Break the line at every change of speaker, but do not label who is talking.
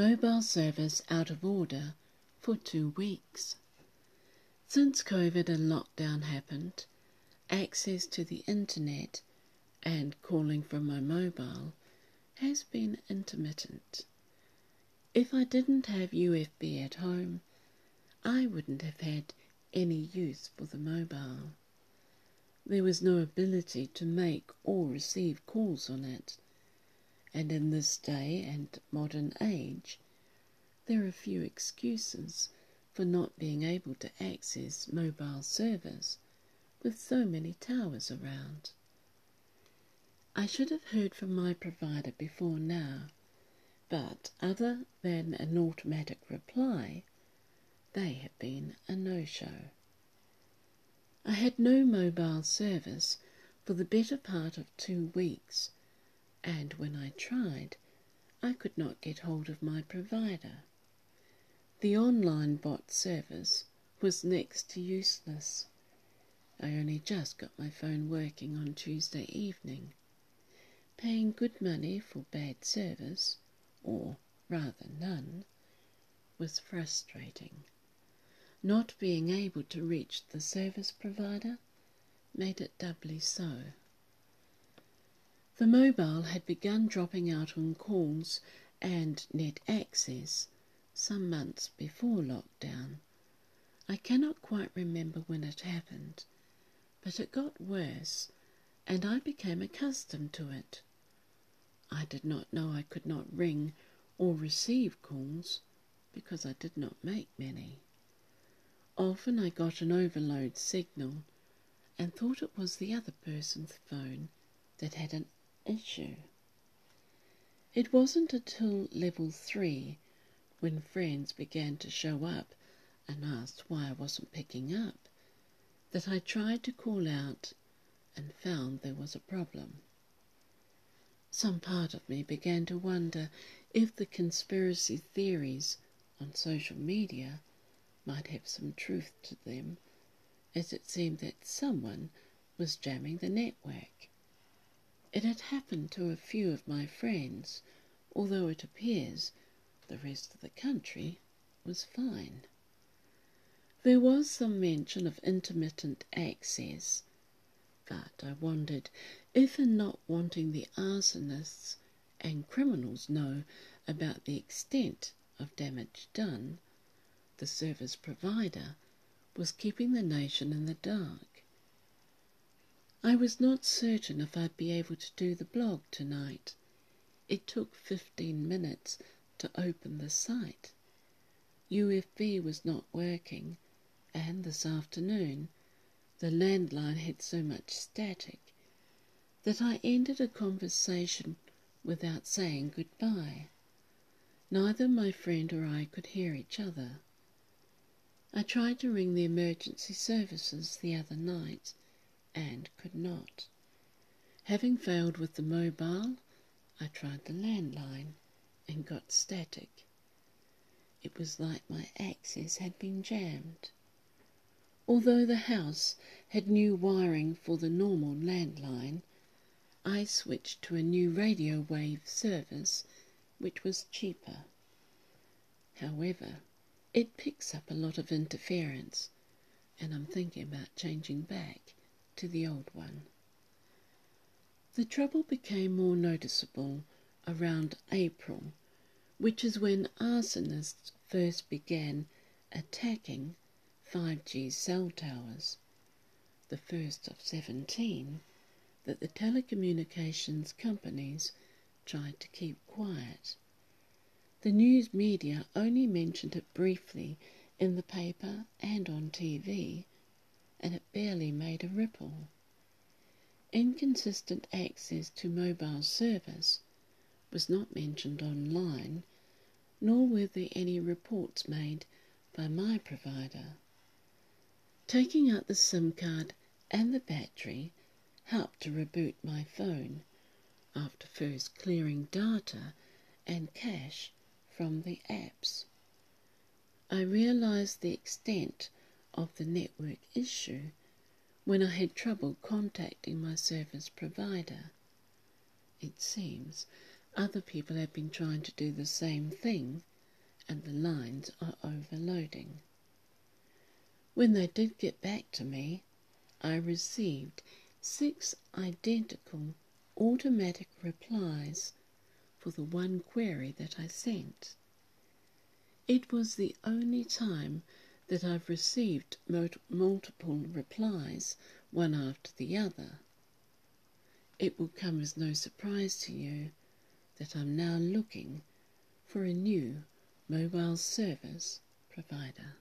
Mobile service out of order for two weeks. Since COVID and lockdown happened, access to the internet and calling from my mobile has been intermittent. If I didn't have UFB at home, I wouldn't have had any use for the mobile. There was no ability to make or receive calls on it, and in this day and modern age, there are few excuses for not being able to access mobile service with so many towers around. I should have heard from my provider before now, but other than an automatic reply, they have been a no-show. I had no mobile service for the better part of two weeks, and when I tried, I could not get hold of my provider. The online bot service was next to useless. I only just got my phone working on Tuesday evening. Paying good money for bad service, or rather none, was frustrating. Not being able to reach the service provider made it doubly so. The mobile had begun dropping out on calls and net access some months before lockdown. I cannot quite remember when it happened, but it got worse and I became accustomed to it. I did not know I could not ring or receive calls because I did not make many. Often I got an overload signal and thought it was the other person's phone that had an issue. It wasn't until level three when friends began to show up and asked why I wasn't picking up that I tried to call out and found there was a problem. Some part of me began to wonder if the conspiracy theories on social media might have some truth to them, as it seemed that someone was jamming the network. It had happened to a few of my friends, although it appears the rest of the country was fine. There was some mention of intermittent access, but I wondered if in not wanting the arsonists and criminals know about the extent of damage done, the service provider, was keeping the nation in the dark. I was not certain if I'd be able to do the blog tonight. It took fifteen minutes to open the site. UFB was not working, and this afternoon the landline had so much static that I ended a conversation without saying goodbye. Neither my friend or I could hear each other. I tried to ring the emergency services the other night and could not. Having failed with the mobile, I tried the landline and got static. It was like my access had been jammed. Although the house had new wiring for the normal landline, I switched to a new radio wave service which was cheaper. However, it picks up a lot of interference, and I'm thinking about changing back to the old one. The trouble became more noticeable around April, which is when arsonists first began attacking 5G cell towers, the first of 17 that the telecommunications companies tried to keep quiet. The news media only mentioned it briefly in the paper and on TV, and it barely made a ripple. Inconsistent access to mobile service was not mentioned online, nor were there any reports made by my provider. Taking out the SIM card and the battery helped to reboot my phone after first clearing data and cache from the apps. I realized the extent of the network issue when I had trouble contacting my service provider. It seems other people have been trying to do the same thing and the lines are overloading. When they did get back to me, I received six identical automatic replies for the one query that I sent. It was the only time that I've received multiple replies, one after the other. It will come as no surprise to you that I'm now looking for a new mobile service provider.